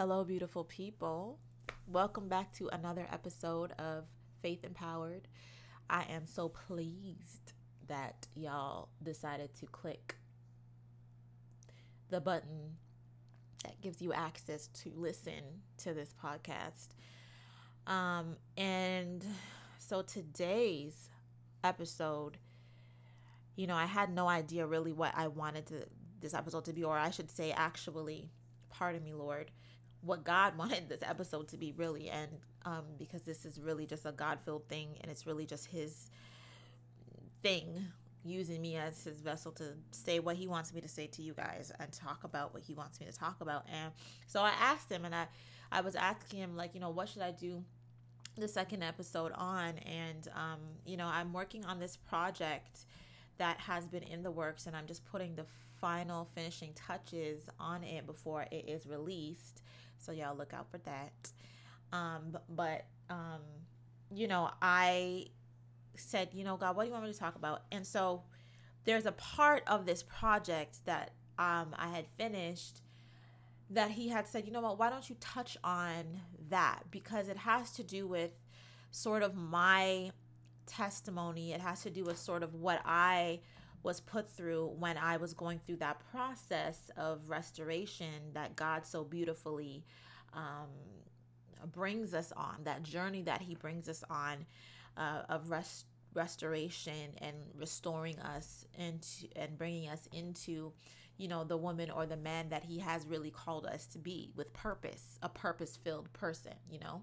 Hello, beautiful people. Welcome back to another episode of Faith Empowered. I am so pleased that y'all decided to click the button that gives you access to listen to this podcast. Um, and so today's episode, you know, I had no idea really what I wanted to this episode to be, or I should say, actually, pardon me, Lord, what God wanted this episode to be really, and um, because this is really just a God filled thing, and it's really just His thing using me as his vessel to say what he wants me to say to you guys and talk about what he wants me to talk about. And so i asked him and i i was asking him like you know what should i do the second episode on? And um you know i'm working on this project that has been in the works and i'm just putting the final finishing touches on it before it is released so y'all look out for that um but um you know i said, you know, God, what do you want me to talk about? And so there's a part of this project that um, I had finished that he had said, you know what, why don't you touch on that? Because it has to do with sort of my testimony. It has to do with sort of what I was put through when I was going through that process of restoration that God so beautifully um, brings us on, that journey that He brings us on uh, of rest restoration and restoring us into and bringing us into you know the woman or the man that he has really called us to be with purpose a purpose filled person you know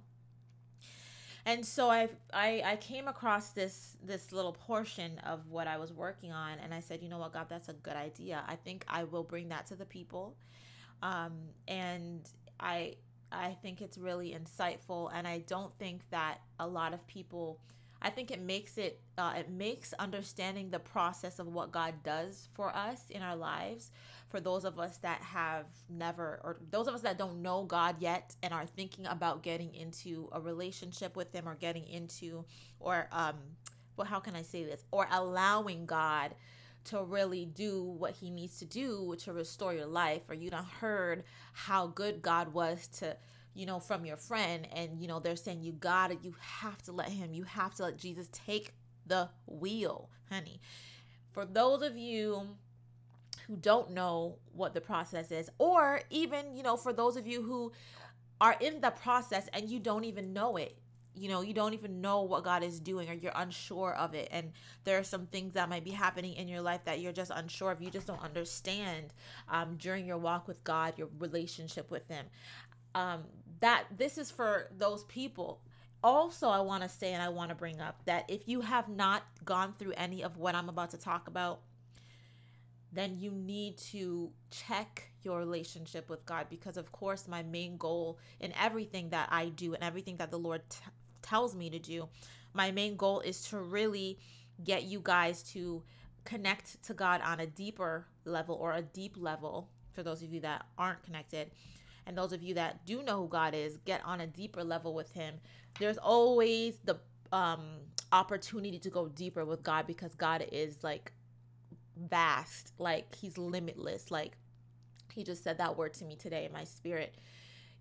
and so I, I i came across this this little portion of what i was working on and i said you know what god that's a good idea. I think i will bring that to the people. Um and i i think it's really insightful and i don't think that a lot of people I think it makes it uh, it makes understanding the process of what God does for us in our lives for those of us that have never or those of us that don't know God yet and are thinking about getting into a relationship with him or getting into or um well how can I say this? Or allowing God to really do what he needs to do to restore your life. Or you don't heard how good God was to you know, from your friend, and you know, they're saying you gotta, you have to let him, you have to let Jesus take the wheel, honey. For those of you who don't know what the process is, or even, you know, for those of you who are in the process and you don't even know it, you know, you don't even know what God is doing or you're unsure of it. And there are some things that might be happening in your life that you're just unsure of. You just don't understand um, during your walk with God, your relationship with Him um, that this is for those people. Also, I want to say and I want to bring up that if you have not gone through any of what I'm about to talk about, then you need to check your relationship with God because, of course, my main goal in everything that I do and everything that the Lord t- tells me to do, my main goal is to really get you guys to connect to God on a deeper level or a deep level for those of you that aren't connected and those of you that do know who God is, get on a deeper level with Him. There's always the um, opportunity to go deeper with God because God is like vast, like He's limitless. Like He just said that word to me today in my spirit.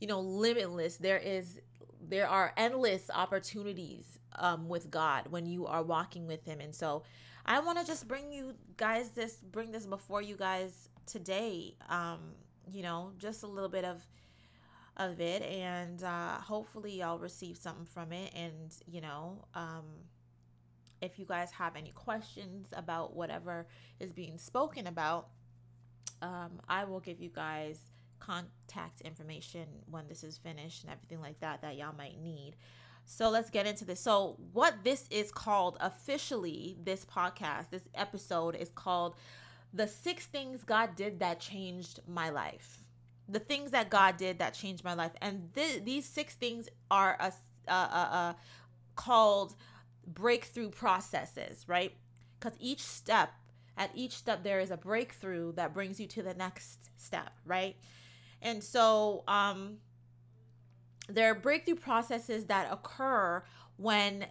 You know, limitless. There is there are endless opportunities um, with God when you are walking with Him, and so I want to just bring you guys this, bring this before you guys today. Um, you know, just a little bit of of it and uh, hopefully y'all receive something from it and you know um, if you guys have any questions about whatever is being spoken about um, i will give you guys contact information when this is finished and everything like that that y'all might need so let's get into this so what this is called officially this podcast this episode is called the six things God did that changed my life. The things that God did that changed my life. And th- these six things are a, a, a, uh, uh, uh, called breakthrough processes, right? Because each step, at each step, there is a breakthrough that brings you to the next step, right? And so, um, there are breakthrough processes that occur when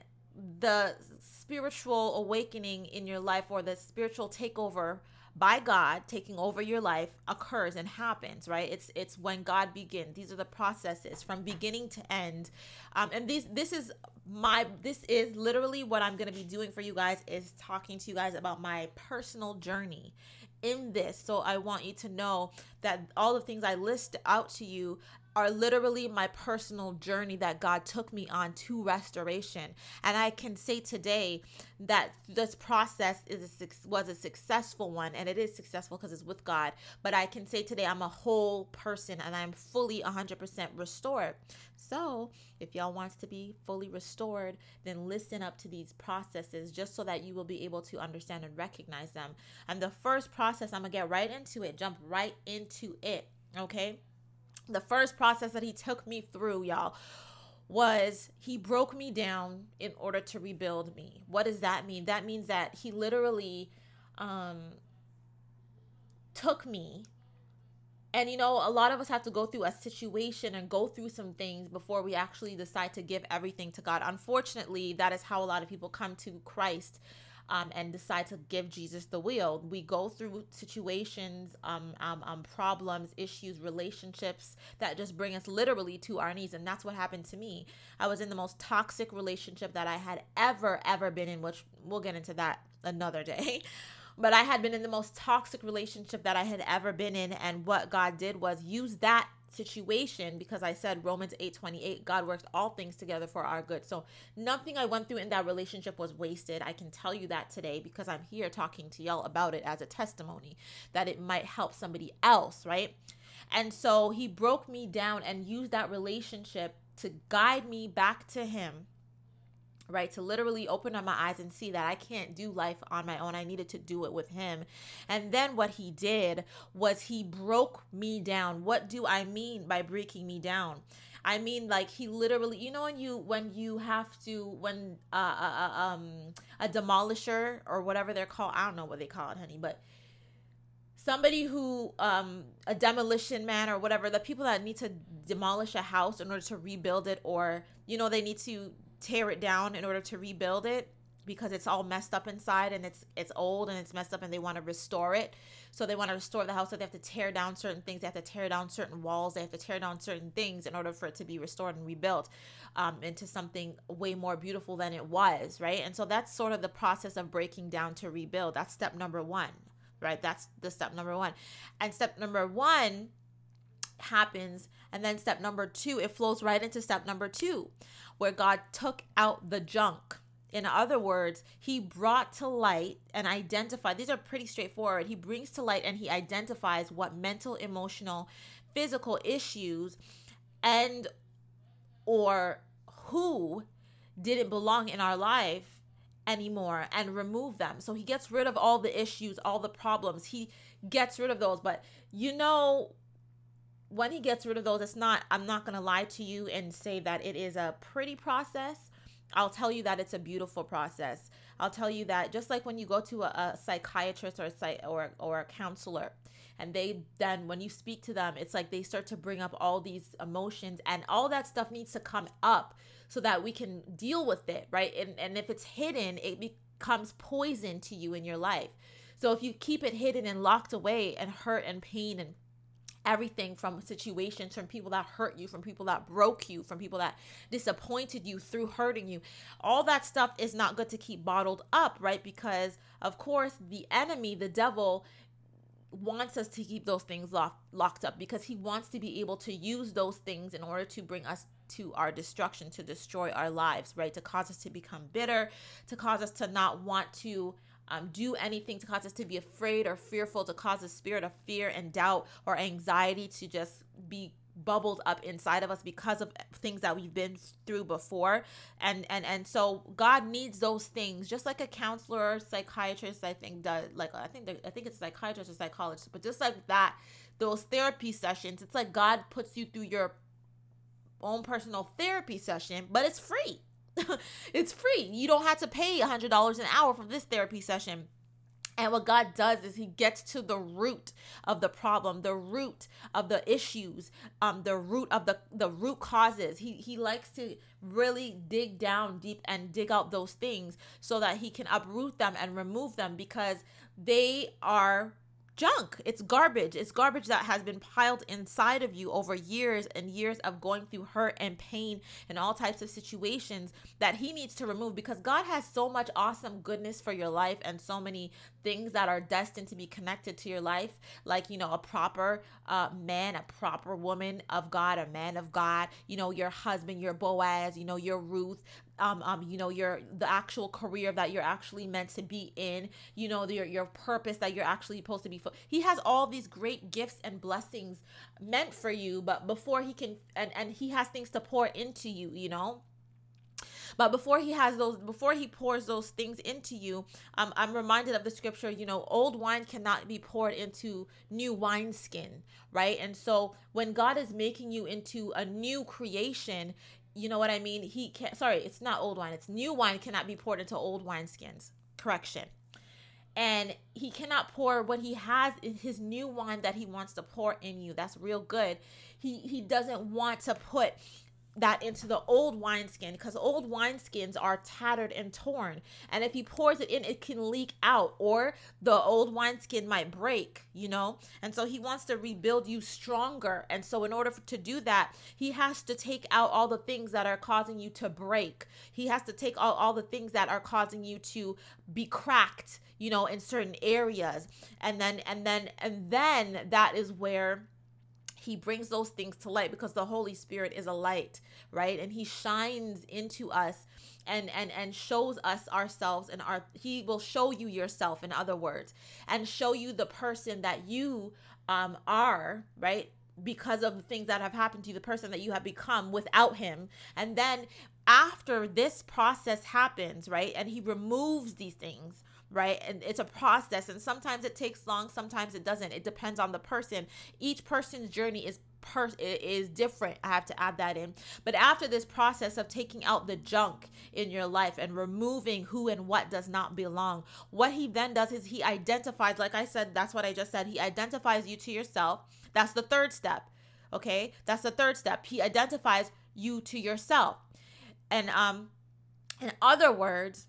the spiritual awakening in your life or the spiritual takeover by God taking over your life occurs and happens, right? It's it's when God begins. These are the processes from beginning to end. Um, and these this is my this is literally what I'm gonna be doing for you guys is talking to you guys about my personal journey in this. So I want you to know that all the things I list out to you are literally my personal journey that God took me on to restoration. And I can say today that this process is a, was a successful one and it is successful because it's with God. But I can say today I'm a whole person and I'm fully 100% restored. So, if y'all wants to be fully restored, then listen up to these processes just so that you will be able to understand and recognize them. And the first process, I'm to get right into it, jump right into it, okay? The first process that he took me through, y'all, was he broke me down in order to rebuild me. What does that mean? That means that he literally um took me and you know, a lot of us have to go through a situation and go through some things before we actually decide to give everything to God. Unfortunately, that is how a lot of people come to Christ um, and decide to give Jesus the wheel. We go through situations, um, um, um, problems, issues, relationships that just bring us literally to our knees. And that's what happened to me. I was in the most toxic relationship that I had ever, ever been in, which we'll get into that another day. But I had been in the most toxic relationship that I had ever been in. And what God did was use that situation because I said Romans 8:28 God works all things together for our good. So nothing I went through in that relationship was wasted. I can tell you that today because I'm here talking to y'all about it as a testimony that it might help somebody else, right? And so he broke me down and used that relationship to guide me back to him right to literally open up my eyes and see that I can't do life on my own. I needed to do it with him. And then what he did was he broke me down. What do I mean by breaking me down? I mean like he literally you know when you when you have to when uh, uh, uh um a demolisher or whatever they're called I don't know what they call it honey but somebody who um a demolition man or whatever the people that need to demolish a house in order to rebuild it or you know they need to tear it down in order to rebuild it because it's all messed up inside and it's it's old and it's messed up and they want to restore it. So they want to restore the house so they have to tear down certain things. They have to tear down certain walls. They have to tear down certain things in order for it to be restored and rebuilt um, into something way more beautiful than it was, right? And so that's sort of the process of breaking down to rebuild. That's step number one, right? That's the step number one. And step number one happens and then step number two it flows right into step number two where God took out the junk. In other words, he brought to light and identified, these are pretty straightforward. He brings to light and he identifies what mental, emotional, physical issues and or who didn't belong in our life anymore and remove them. So he gets rid of all the issues, all the problems. He gets rid of those. But you know, when he gets rid of those, it's not, I'm not going to lie to you and say that it is a pretty process. I'll tell you that it's a beautiful process. I'll tell you that just like when you go to a, a psychiatrist or a psych, or or a counselor, and they then when you speak to them, it's like they start to bring up all these emotions, and all that stuff needs to come up so that we can deal with it, right? And and if it's hidden, it becomes poison to you in your life. So if you keep it hidden and locked away, and hurt and pain and everything from situations, from people that hurt you, from people that broke you, from people that disappointed you through hurting you. All that stuff is not good to keep bottled up, right? Because, of course, the enemy, the devil, wants us to keep those things lock, locked up because he wants to be able to use those things in order to bring us to our destruction, to destroy our lives, right? To cause us to become bitter, to cause us to not want to um, do anything to cause us to be afraid or fearful, to cause a spirit of fear and doubt or anxiety to just be bubbled up inside of us because of things that we've been through before. And and and so god needs those things just like a counselor or psychiatrist i think does like i think i think it's psychiatrist or psychologist but just like that those therapy sessions it's like god puts you through your own personal therapy session but it's free it's free. You don't have to pay a $100 an hour for this therapy session. And what God does is He gets to the root of the problem, the root of the issues, um, the root of the the root causes. He He likes to really dig down deep and dig out those things so that He can uproot them and remove them because they are junk. It's garbage. It's garbage that has been piled inside of you over years and years of going through hurt and pain and all types of situations that He needs to remove because God has so much awesome goodness for your life and so many things that are destined to be connected to your life, like, you know, a proper uh, man, a proper woman of God, a man of God, you know, your husband, your Boaz, you know, your Ruth, um, um, you know, your the actual career that you're actually meant to be in, you know, your your purpose that you're actually supposed to be. For. He has all these great gifts and blessings meant for you, but before he can, and and he has things to pour into you, you know. But before he has those, before he pours those things into you, um, I'm reminded of the scripture, you know, old wine cannot be poured into new wineskin, right? And so when God is making you into a new creation, you know what I mean? He can't, sorry, it's not old wine, it's new wine cannot be poured into old wineskins. Correction and he cannot pour what he has in his new wine that he wants to pour in you that's real good he he doesn't want to put that into the old wineskin because old wineskins are tattered and torn. And if he pours it in, it can leak out or the old wineskin might break, you know? And so he wants to rebuild you stronger. And so, in order to do that, he has to take out all the things that are causing you to break. He has to take all, all the things that are causing you to be cracked, you know, in certain areas. And then, and then, and then that is where he brings those things to light because the holy spirit is a light right? And he shines into us and and and shows us ourselves and our he will show you yourself in other words and show you the person that you um are right? Because of the things that have happened to you the person that you have become without him. And then after this process happens right? And he removes these things right? And it's a process, and sometimes it takes long, sometimes it doesn't. It depends on the person. Each person's journey is per is different. I have to add that in. But after this process of taking out the junk in your life and removing who and what does not belong, what he then does is he identifies, like I said, that's what I just said. He identifies you to yourself. That's the third step. Okay? That's the third step. He identifies you to yourself. And um in other words,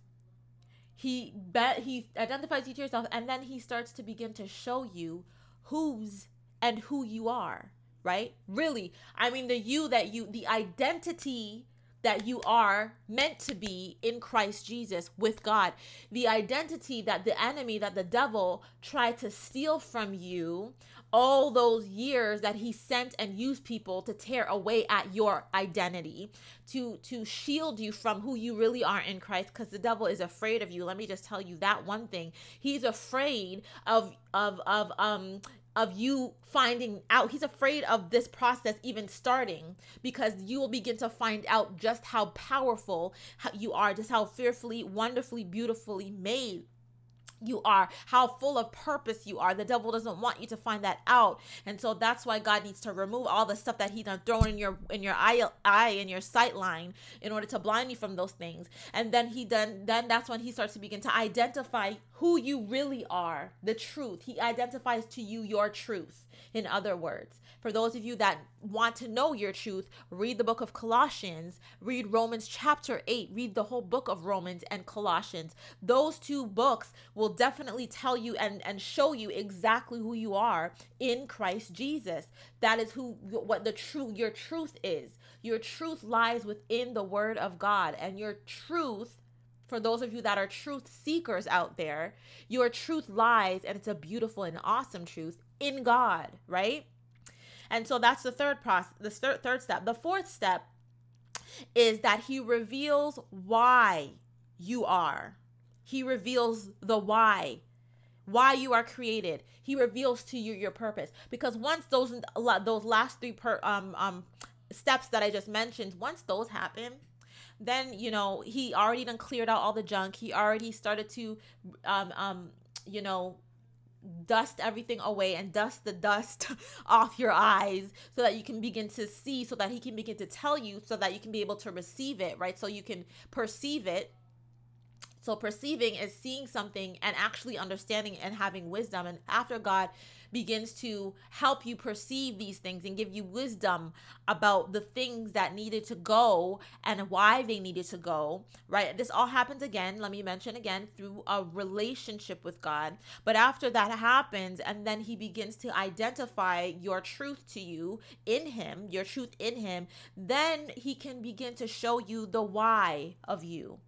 he bet he identifies you to yourself and then he starts to begin to show you who's and who you are right really i mean the you that you the identity that you are meant to be in Christ Jesus with God. The identity that the enemy, that the devil tried to steal from you all those years that he sent and used people to tear away at your identity to to shield you from who you really are in Christ because the devil is afraid of you let me just tell you that one thing he's afraid of of of um of you finding out. He's afraid of this process even starting because you will begin to find out just how powerful you are, just how fearfully, wonderfully, beautifully made you are, how full of purpose you are. The devil doesn't want you to find that out. And so that's why God needs to remove all the stuff that he done thrown in your in your eye eye in your sight line in order to blind you from those things. And then he done then that's when he starts to begin to identify who you really are, the truth. He identifies to you your truth, in other words. For those of you that want to know your truth, read the book of Colossians, read Romans chapter 8, read the whole book of Romans and Colossians. Those two books will definitely tell you and, and show you exactly who you are in Christ Jesus. That is who what the true your truth is. Your truth lies within the word of God and your truth for those of you that are truth seekers out there, your truth lies, and it's a beautiful and awesome truth in God, right? And so that's the third process, the third, third step. The fourth step is that he reveals why you are. He reveals the why, why you are created. He reveals to you your purpose. Because once those those last three per, um um steps that I just mentioned, once those happen, then you know he already done cleared out all the junk. He already started to um um you know dust everything away and dust the dust off your eyes so that you can begin to see so that he can begin to tell you so that you can be able to receive it right so you can perceive it so perceiving is seeing something and actually understanding and having wisdom and after god begins to help you perceive these things and give you wisdom about the things that needed to go and why they needed to go, right? This all happens again, let me mention again, through a relationship with God. But after that happens, and then He begins to identify your truth to you in Him, your truth in Him, then He can begin to show you the why of you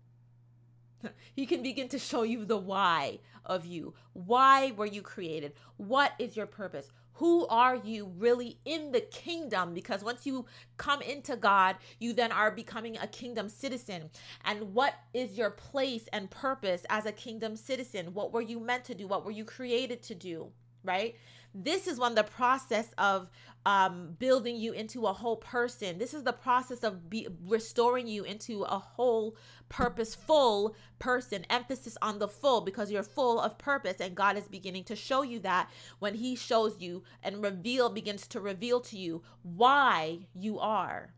he can begin to show you the why of you. Why were you created? What is your purpose? Who are you really in the kingdom? Because once you come into God, you then are becoming a kingdom citizen. And what is your place and purpose as a kingdom citizen? What were you meant to do? What were you created to do? Right? This is when the process of um, building you into a whole person. This is the process of be- restoring you into a whole, purposeful person. Emphasis on the full because you're full of purpose, and God is beginning to show you that when He shows you and reveal begins to reveal to you why you are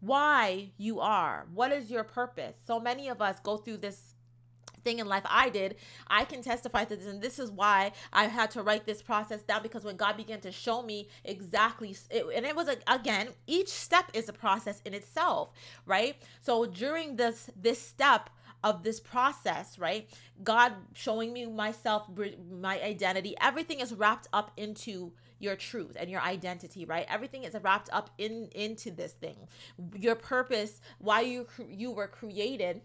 why you are. What is your purpose? So many of us go through this thing in life I did, I can testify to this. And this is why I had to write this process down because when God began to show me exactly, it, and it was a, again, each step is a process in itself, right? So during this this step, of this process, right? God showing me myself, my identity, everything is wrapped up into your truth and your identity, right? Everything is wrapped up in into this thing. Your purpose, why you you were created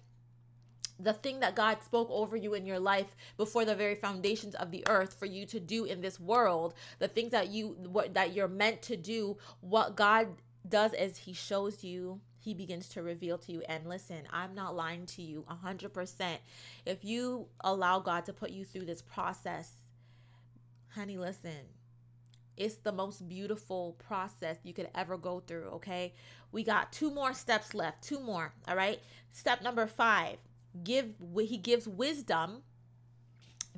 the thing that God spoke over you in your life before the very foundations of the earth for you to do in this world, the things that you what that you're meant to do, what God does is he shows you he begins to reveal to you. And listen i'm not lying to you 100% if you allow god to put you through this process honey listen it's the most beautiful process you could ever go through okay? We got two more steps left two more all right? Step number five give he gives wisdom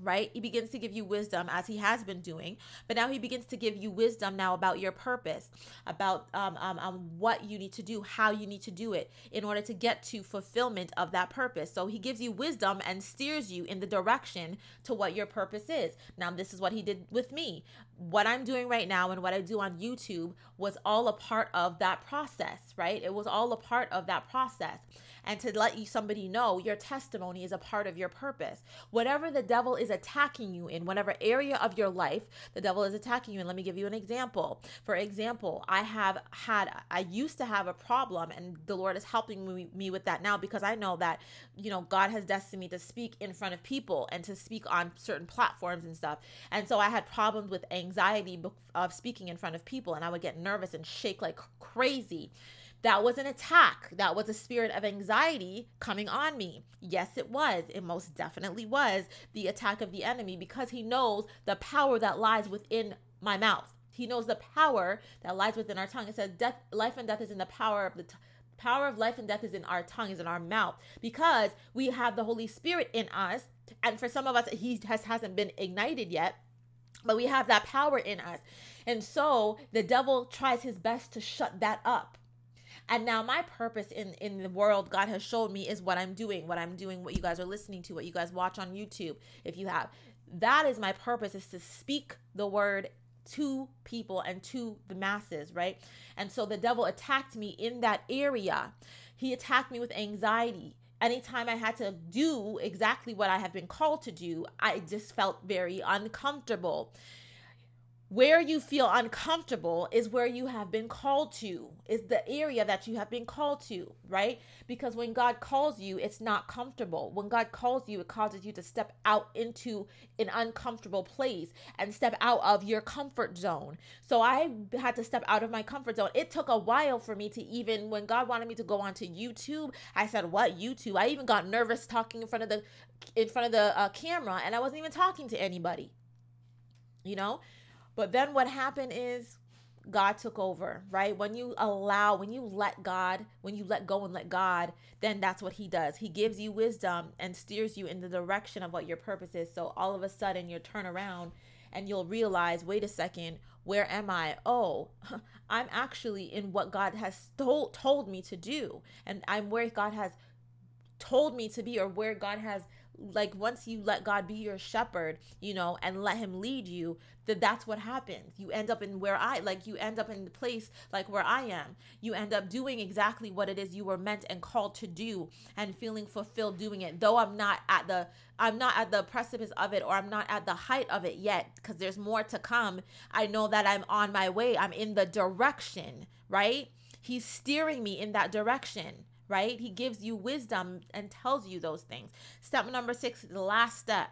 right? He begins to give you wisdom as he has been doing, but now he begins to give you wisdom now about your purpose, about um, um, um, what you need to do, how you need to do it in order to get to fulfillment of that purpose. So he gives you wisdom and steers you in the direction to what your purpose is. Now, this is what he did with me. What I'm doing right now and what I do on YouTube was all a part of that process, right? It was all a part of that process and to let you somebody know your testimony is a part of your purpose. Whatever the devil is attacking you in, whatever area of your life the devil is attacking you in. Let me give you an example. For example, I have had I used to have a problem and the Lord is helping me, me with that now because I know that you know God has destined me to speak in front of people and to speak on certain platforms and stuff. And so I had problems with anxiety of speaking in front of people and I would get nervous and shake like crazy. That was an attack. That was a spirit of anxiety coming on me. Yes, it was. It most definitely was the attack of the enemy because he knows the power that lies within my mouth. He knows the power that lies within our tongue. It says death, life and death is in the power of the tongue power of life and death is in our tongue is in our mouth because we have the holy spirit in us and for some of us he has hasn't been ignited yet but we have that power in us and so the devil tries his best to shut that up and now my purpose in in the world God has showed me is what I'm doing, what I'm doing, what you guys are listening to, what you guys watch on YouTube if you have. That is my purpose is to speak the word to people and to the masses, right? And so the devil attacked me in that area. He attacked me with anxiety anytime I had to do exactly what I have been called to do, I just felt very uncomfortable where you feel uncomfortable is where you have been called to is the area that you have been called to right? Because when god calls you it's not comfortable. When god calls you it causes you to step out into an uncomfortable place and step out of your comfort zone. So i had to step out of my comfort zone. It took a while for me to even when god wanted me to go onto youtube i said what youtube? I even got nervous talking in front of the in front of the uh, camera and i wasn't even talking to anybody you know but then what happened is God took over, right? When you allow, when you let God, when you let go and let God, then that's what He does. He gives you wisdom and steers you in the direction of what your purpose is. So all of a sudden, you turn around and you'll realize, wait a second, where am I? Oh, I'm actually in what God has told, told me to do. And I'm where God has told me to be or where God has like once you let God be your shepherd, you know, and let him lead you, that that's what happens. You end up in where I like you end up in the place like where I am. You end up doing exactly what it is you were meant and called to do and feeling fulfilled doing it. Though I'm not at the I'm not at the precipice of it or I'm not at the height of it yet because there's more to come. I know that I'm on my way. I'm in the direction, right? He's steering me in that direction right? He gives you wisdom and tells you those things. Step number six, the last step.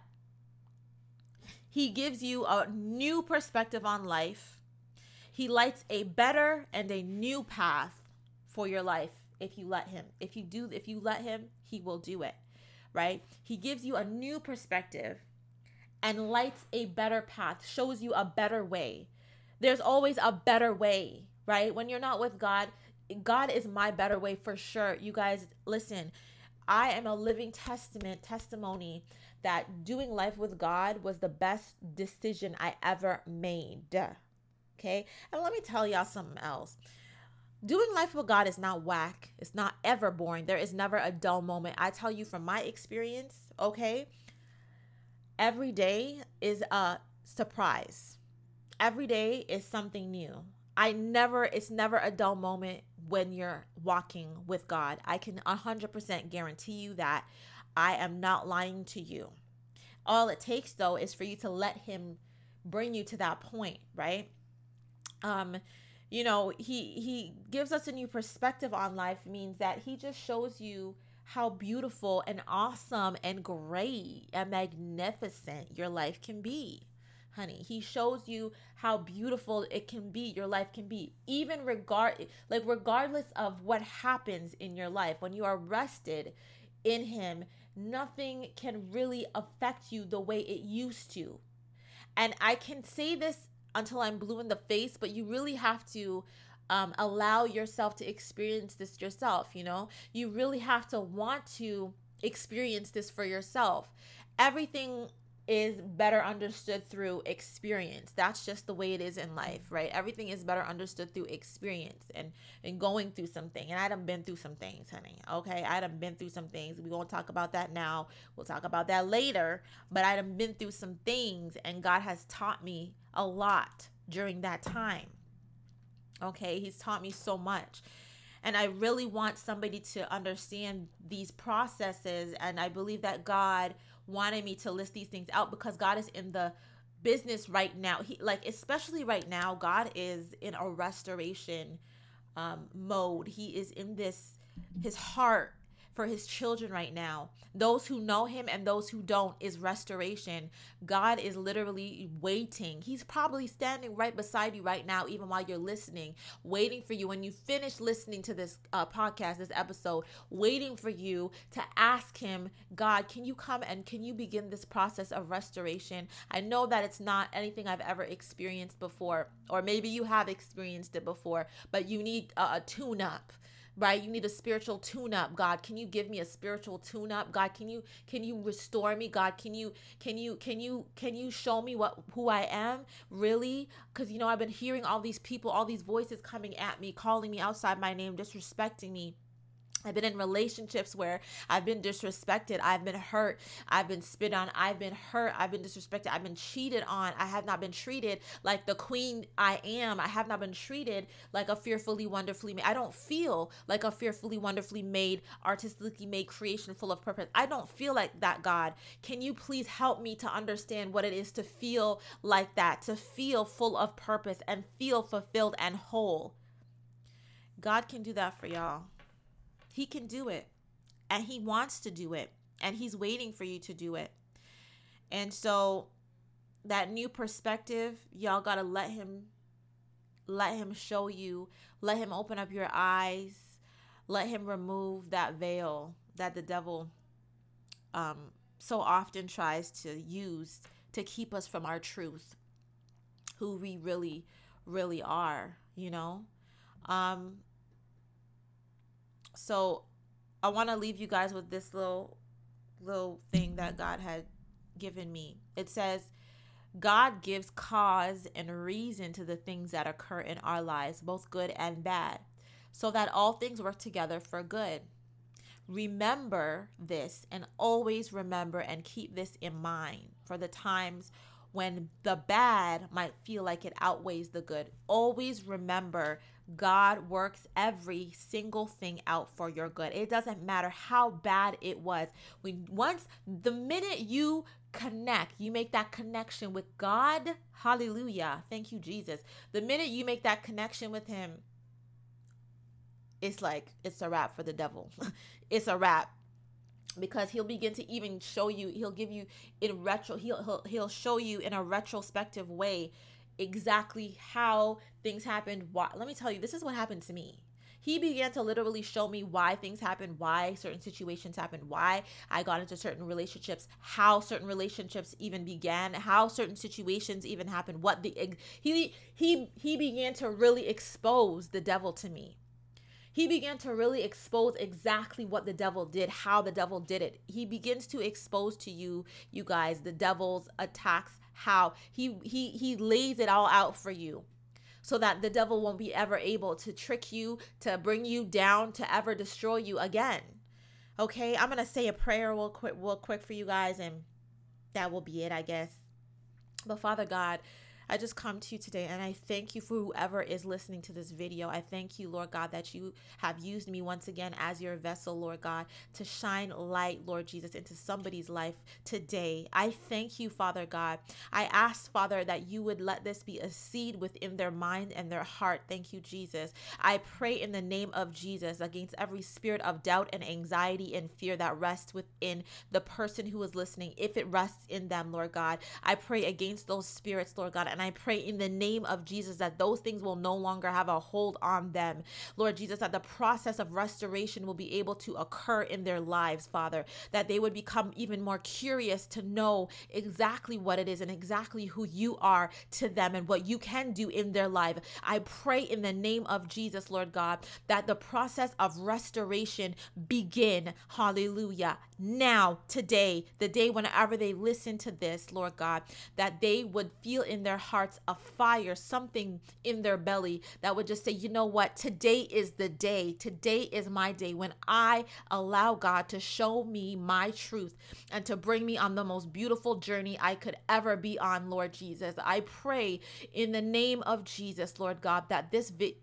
He gives you a new perspective on life. He lights a better and a new path for your life if you let him. If you do if you let him, he will do it. Right? He gives you a new perspective and lights a better path, shows you a better way. There's always a better way, right? When you're not with God, God is my better way for sure. You guys, listen, I am a living testament, testimony that doing life with God was the best decision I ever made. Okay. And let me tell y'all something else. Doing life with God is not whack. It's not ever boring. There is never a dull moment. I tell you from my experience, okay? Every day is a surprise. Every day is something new. I never, it's never a dull moment when you're walking with God. I can 100% guarantee you that I am not lying to you. All it takes though is for you to let him bring you to that point, right? Um you know, he he gives us a new perspective on life means that he just shows you how beautiful and awesome and great and magnificent your life can be honey. He shows you how beautiful it can be, your life can be. Even regard like regardless of what happens in your life, when you are rested in him, nothing can really affect you the way it used to. And I can say this until I'm blue in the face, but you really have to um, allow yourself to experience this yourself. You know, you really have to want to experience this for yourself. Everything is better understood through experience. That's just the way it is in life, right? Everything is better understood through experience and and going through something. And I done been through some things, honey. Okay, I done been through some things. We won't talk about that now. We'll talk about that later. But I done been through some things, and God has taught me a lot during that time. Okay, He's taught me so much. And I really want somebody to understand these processes. And I believe that God wanted me to list these things out because God is in the business right now. He like especially right now, God is in a restoration um mode. He is in this his heart for his children right now. Those who know him and those who don't is restoration. God is literally waiting. He's probably standing right beside you right now, even while you're listening, waiting for you. When you finish listening to this uh, podcast, this episode, waiting for you to ask him, God, can you come and can you begin this process of restoration? I know that it's not anything I've ever experienced before, or maybe you have experienced it before, but you need a, a tune up right? You need a spiritual tune up god. Can you give me a spiritual tune up god can you can you restore me? God can you can you can you can you show me what who i am? Really? Because you know i've been hearing all these people all these voices coming at me calling me outside my name disrespecting me I've been in relationships where I've been disrespected. I've been hurt. I've been spit on. I've been hurt. I've been disrespected. I've been cheated on. I have not been treated like the queen I am. I have not been treated like a fearfully, wonderfully made. I don't feel like a fearfully, wonderfully made, artistically made creation full of purpose. I don't feel like that, God. Can you please help me to understand what it is to feel like that, to feel full of purpose and feel fulfilled and whole? God can do that for y'all. He can do it. And he wants to do it. And he's waiting for you to do it. And so that new perspective, y'all got to let him let him show you, let him open up your eyes, let him remove that veil that the devil um so often tries to use to keep us from our truth, who we really really are, you know? Um so I want to leave you guys with this little little thing that mm-hmm. God had given me. It says God gives cause and reason to the things that occur in our lives, both good and bad, so that all things work together for good. remember this and always remember and keep this in mind for the times when the bad might feel like it outweighs the good. Always remember God works every single thing out for your good. It doesn't matter how bad it was. When once the minute you connect, you make that connection with God, hallelujah. Thank you Jesus. The minute you make that connection with him, it's like it's a wrap for the devil. it's a wrap because he'll begin to even show you he'll give you in retro he'll, he'll he'll show you in a retrospective way exactly how things happened why let me tell you this is what happened to me he began to literally show me why things happened, why certain situations happened, why I got into certain relationships, how certain relationships even began, how certain situations even happened, what the he he he began to really expose the devil to me he began to really expose exactly what the devil did, how the devil did it. He begins to expose to you, you guys, the devil's attacks, how he he he lays it all out for you so that the devil won't be ever able to trick you, to bring you down, to ever destroy you again. Okay, I'm gonna say a prayer real quick, real quick for you guys, and that will be it, I guess. But Father God, I just come to you today and I thank you for whoever is listening to this video. I thank you, Lord God, that you have used me once again as your vessel, Lord God, to shine light, Lord Jesus, into somebody's life today. I thank you, Father God. I ask, Father, that you would let this be a seed within their mind and their heart. Thank you, Jesus. I pray in the name of Jesus against every spirit of doubt and anxiety and fear that rests within the person who is listening, if it rests in them, Lord God. I pray against those spirits, Lord God, and I pray in the name of Jesus that those things will no longer have a hold on them. Lord Jesus, that the process of restoration will be able to occur in their lives, Father, that they would become even more curious to know exactly what it is and exactly who you are to them and what you can do in their life. I pray in the name of Jesus, Lord God, that the process of restoration begin. Hallelujah. Now, today, the day whenever they listen to this, Lord God, that they would feel in their hearts a fire, something in their belly that would just say, you know what, today is the day. Today is my day when I allow God to show me my truth and to bring me on the most beautiful journey I could ever be on, Lord Jesus. I pray in the name of Jesus, Lord God, that this video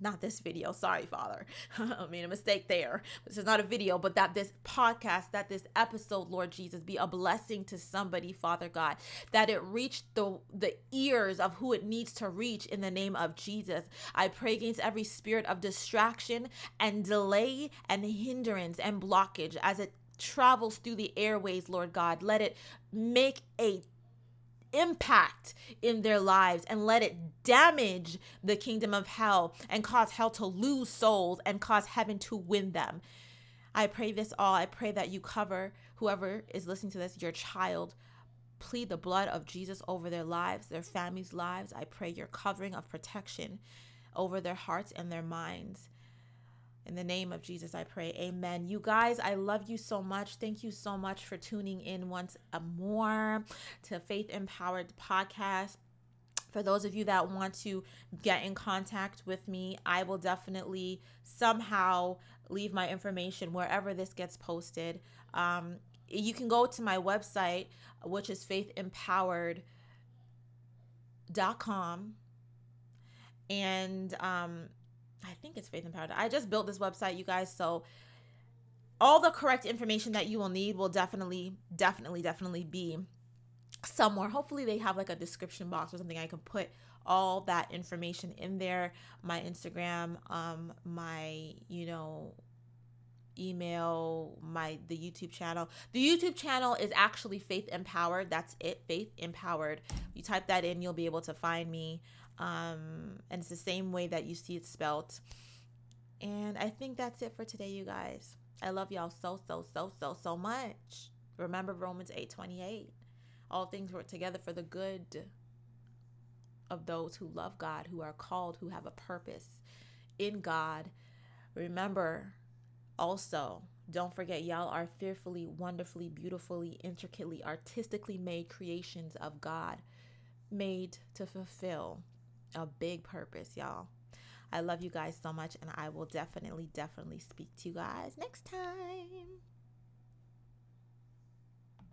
not this video sorry father. I made a mistake there. This is not a video but that this podcast that this episode lord jesus be a blessing to somebody father god that it reach the the ears of who it needs to reach in the name of jesus. I pray against every spirit of distraction and delay and hindrance and blockage as it travels through the airways lord god. Let it make a impact in their lives and let it damage the kingdom of hell and cause hell to lose souls and cause heaven to win them. I pray this all. I pray that you cover whoever is listening to this, your child. Plead the blood of Jesus over their lives, their families' lives. I pray your covering of protection over their hearts and their minds. In the name of Jesus, I pray. Amen. You guys, I love you so much. Thank you so much for tuning in once more to Faith Empowered Podcast. For those of you that want to get in contact with me, I will definitely somehow leave my information wherever this gets posted. Um, you can go to my website, which is faithempowered.com. And um, I think it's Faith Empowered. I just built this website, you guys. So all the correct information that you will need will definitely, definitely, definitely be somewhere. Hopefully, they have like a description box or something I can put all that information in there. My Instagram, um, my you know email my the youtube channel the youtube channel is actually faith empowered that's it faith empowered you type that in you'll be able to find me um, and it's the same way that you see it spelt. And I think that's it for today, you guys. I love y'all so, so, so, so, so much. Remember Romans 8 28. All things work together for the good of those who love God, who are called, who have a purpose in God. Remember also, don't forget, y'all are fearfully, wonderfully, beautifully, intricately, artistically made creations of God, made to fulfill a big purpose, y'all. I love you guys so much, and I will definitely, definitely speak to you guys next time.